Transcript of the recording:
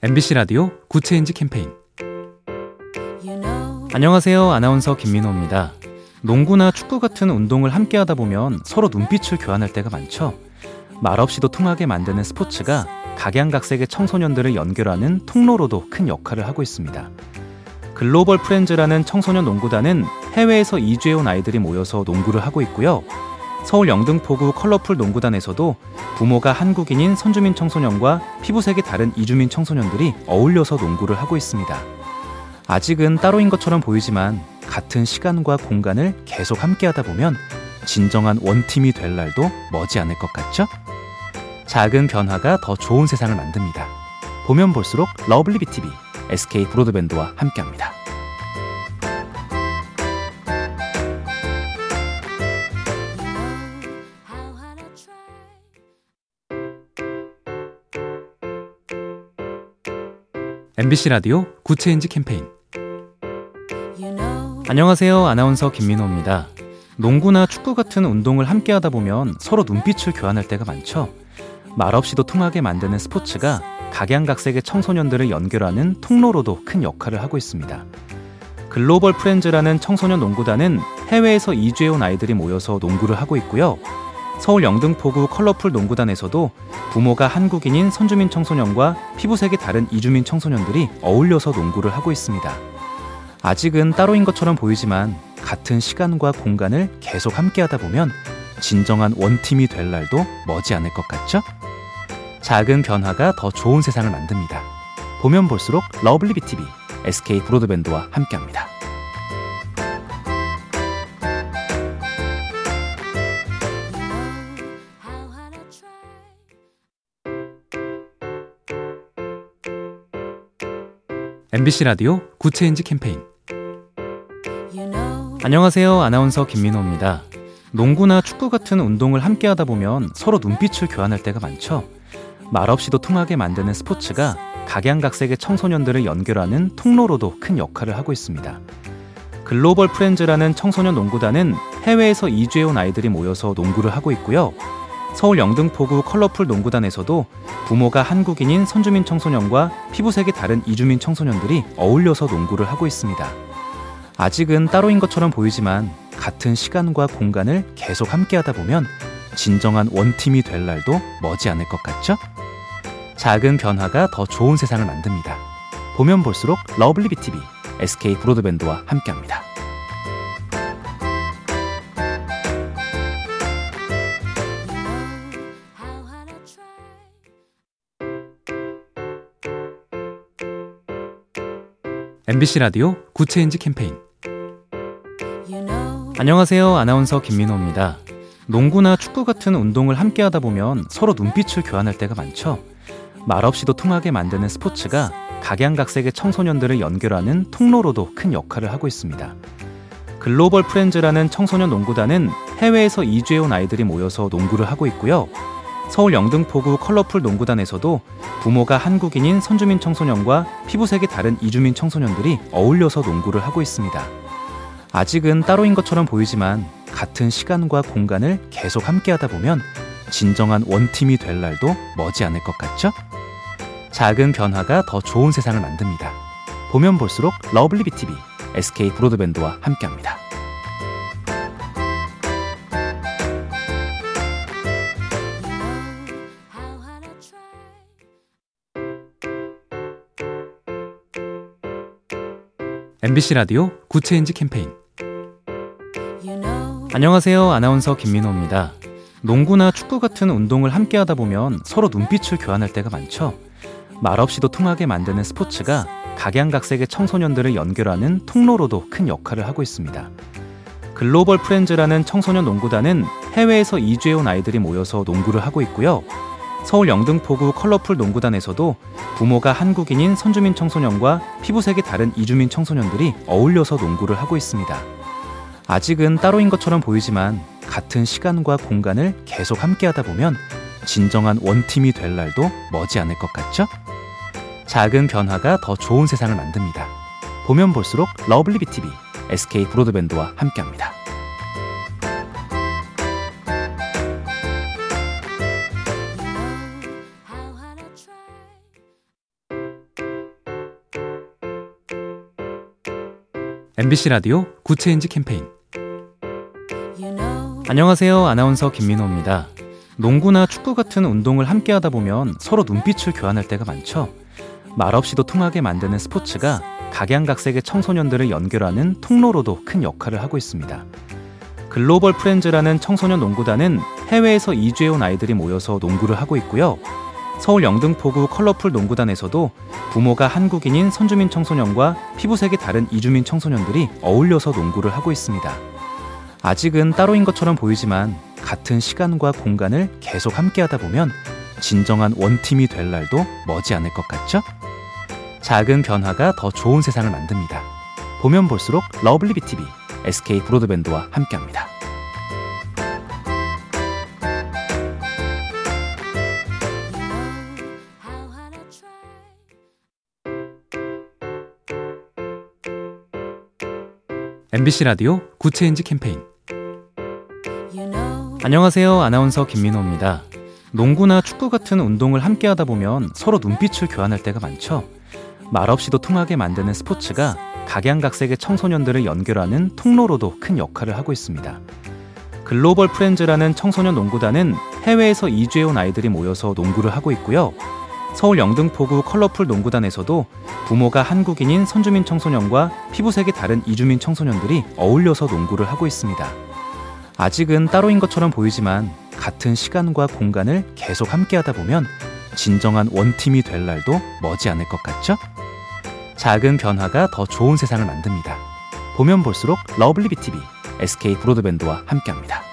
MBC 라디오 Good Change 캠페인 안녕하세요. 아나운서 김민호입니다. 농구나 축구 같은 운동을 함께 하다 보면 서로 눈빛을 교환할 때가 많죠. 말없이도 통하게 만드는 스포츠가 각양각색의 청소년들을 연결하는 통로로도 큰 역할을 하고 있습니다. 글로벌 프렌즈라는 청소년 농구단은 해외에서 이주해온 아이들이 모여서 농구를 하고 있고요. 서울 영등포구 컬러풀 농구단에서도 부모가 한국인인 선주민 청소년과 피부색이 다른 이주민 청소년들이 어울려서 농구를 하고 있습니다. 아직은 따로인 것처럼 보이지만 같은 시간과 공간을 계속 함께 하다 보면 진정한 one team이 될 날도 머지않을 것 같죠? 작은 변화가 더 좋은 세상을 만듭니다. 보면 볼수록 lovely B tv SK 브로드밴드와 함께합니다. MBC 라디오 Good Change 캠페인 안녕하세요. 아나운서 김민호입니다. 농구나 축구 같은 운동을 함께 하다 보면 서로 눈빛을 교환할 때가 많죠. 말없이도 통하게 만드는 스포츠가 각양각색의 청소년들을 연결하는 통로로도 큰 역할을 하고 있습니다. 글로벌 프렌즈라는 청소년 농구단은 해외에서 이주해온 아이들이 모여서 농구를 하고 있고요. 서울 영등포구 컬러풀 농구단에서도 부모가 한국인인 선주민 청소년과 피부색이 다른 이주민 청소년들이 어울려서 농구를 하고 있습니다. 아직은 따로인 것처럼 보이지만 같은 시간과 공간을 계속 함께 하다 보면 진정한 one team이 될 날도 머지 않을 것 같죠? 작은 변화가 더 좋은 세상을 만듭니다. 보면 볼수록 lovely B tv SK 브로드밴드와 함께합니다. MBC 라디오 Good Change 캠페인 안녕하세요. 아나운서 김민호입니다. 농구나 축구 같은 운동을 함께 하다 보면 서로 눈빛을 교환할 때가 많죠. 말없이도 통하게 만드는 스포츠가 각양각색의 청소년들을 연결하는 통로로도 큰 역할을 하고 있습니다. 글로벌 프렌즈라는 청소년 농구단은 해외에서 이주해온 아이들이 모여서 농구를 하고 있고요. 서울 영등포구 컬러풀 농구단에서도 부모가 한국인인 선주민 청소년과 피부색이 다른 이주민 청소년들이 어울려서 농구를 하고 있습니다. 아직은 따로인 것처럼 보이지만 같은 시간과 공간을 계속 함께 하다 보면 진정한 one team이 될 날도 머지않을 것 같죠? 작은 변화가 더 좋은 세상을 만듭니다. 보면 볼수록 lovely B tv SK 브로드밴드와 함께합니다. MBC 라디오 Good Change 캠페인 안녕하세요. 아나운서 김민호입니다. 농구나 축구 같은 운동을 함께 하다 보면 서로 눈빛을 교환할 때가 많죠. 말없이도 통하게 만드는 스포츠가 각양각색의 청소년들을 연결하는 통로로도 큰 역할을 하고 있습니다. 글로벌 프렌즈라는 청소년 농구단은 해외에서 이주해온 아이들이 모여서 농구를 하고 있고요. 서울 영등포구 컬러풀 농구단에서도 부모가 한국인인 선주민 청소년과 피부색이 다른 이주민 청소년들이 어울려서 농구를 하고 있습니다. 아직은 따로인 것처럼 보이지만 같은 시간과 공간을 계속 함께 하다 보면 진정한 one team이 될 날도 머지 않을 것 같죠? 작은 변화가 더 좋은 세상을 만듭니다. 보면 볼수록 lovely B tv SK 브로드밴드와 함께합니다. MBC 라디오 Good Change 캠페인 안녕하세요. 아나운서 김민호입니다. 농구나 축구 같은 운동을 함께 하다 보면 서로 눈빛을 교환할 때가 많죠. 말없이도 통하게 만드는 스포츠가 각양각색의 청소년들을 연결하는 통로로도 큰 역할을 하고 있습니다. 글로벌 프렌즈라는 청소년 농구단은 해외에서 이주해온 아이들이 모여서 농구를 하고 있고요. 서울 영등포구 컬러풀 농구단에서도 부모가 한국인인 선주민 청소년과 피부색이 다른 이주민 청소년들이 어울려서 농구를 하고 있습니다. 아직은 따로인 것처럼 보이지만 같은 시간과 공간을 계속 함께 하다 보면 진정한 one team이 될 날도 머지않을 것 같죠? 작은 변화가 더 좋은 세상을 만듭니다. 보면 볼수록 lovely B tv SK 브로드밴드와 함께합니다. MBC 라디오 Good Change 캠페인 안녕하세요. 아나운서 김민호입니다. 농구나 축구 같은 운동을 함께 하다 보면 서로 눈빛을 교환할 때가 많죠. 말없이도 통하게 만드는 스포츠가 각양각색의 청소년들을 연결하는 통로로도 큰 역할을 하고 있습니다. 글로벌 프렌즈라는 청소년 농구단은 해외에서 이주해온 아이들이 모여서 농구를 하고 있고요. 서울 영등포구 컬러풀 농구단에서도 부모가 한국인인 선주민 청소년과 피부색이 다른 이주민 청소년들이 어울려서 농구를 하고 있습니다. 아직은 따로인 것처럼 보이지만 같은 시간과 공간을 계속 함께 하다 보면 진정한 one team이 될 날도 머지 않을 것 같죠? 작은 변화가 더 좋은 세상을 만듭니다. 보면 볼수록 lovely B tv SK 브로드밴드와 함께합니다. MBC 라디오 Good Change 캠페인 안녕하세요. 아나운서 김민호입니다. 농구나 축구 같은 운동을 함께 하다 보면 서로 눈빛을 교환할 때가 많죠. 말없이도 통하게 만드는 스포츠가 각양각색의 청소년들을 연결하는 통로로도 큰 역할을 하고 있습니다. 글로벌 프렌즈라는 청소년 농구단은 해외에서 이주해온 아이들이 모여서 농구를 하고 있고요. 서울 영등포구 컬러풀 농구단에서도 부모가 한국인인 선주민 청소년과 피부색이 다른 이주민 청소년들이 어울려서 농구를 하고 있습니다. 아직은 따로인 것처럼 보이지만 같은 시간과 공간을 계속 함께 하다 보면 진정한 one team이 될 날도 머지 않을 것 같죠? 작은 변화가 더 좋은 세상을 만듭니다. 보면 볼수록 lovely B tv SK 브로드밴드와 함께합니다.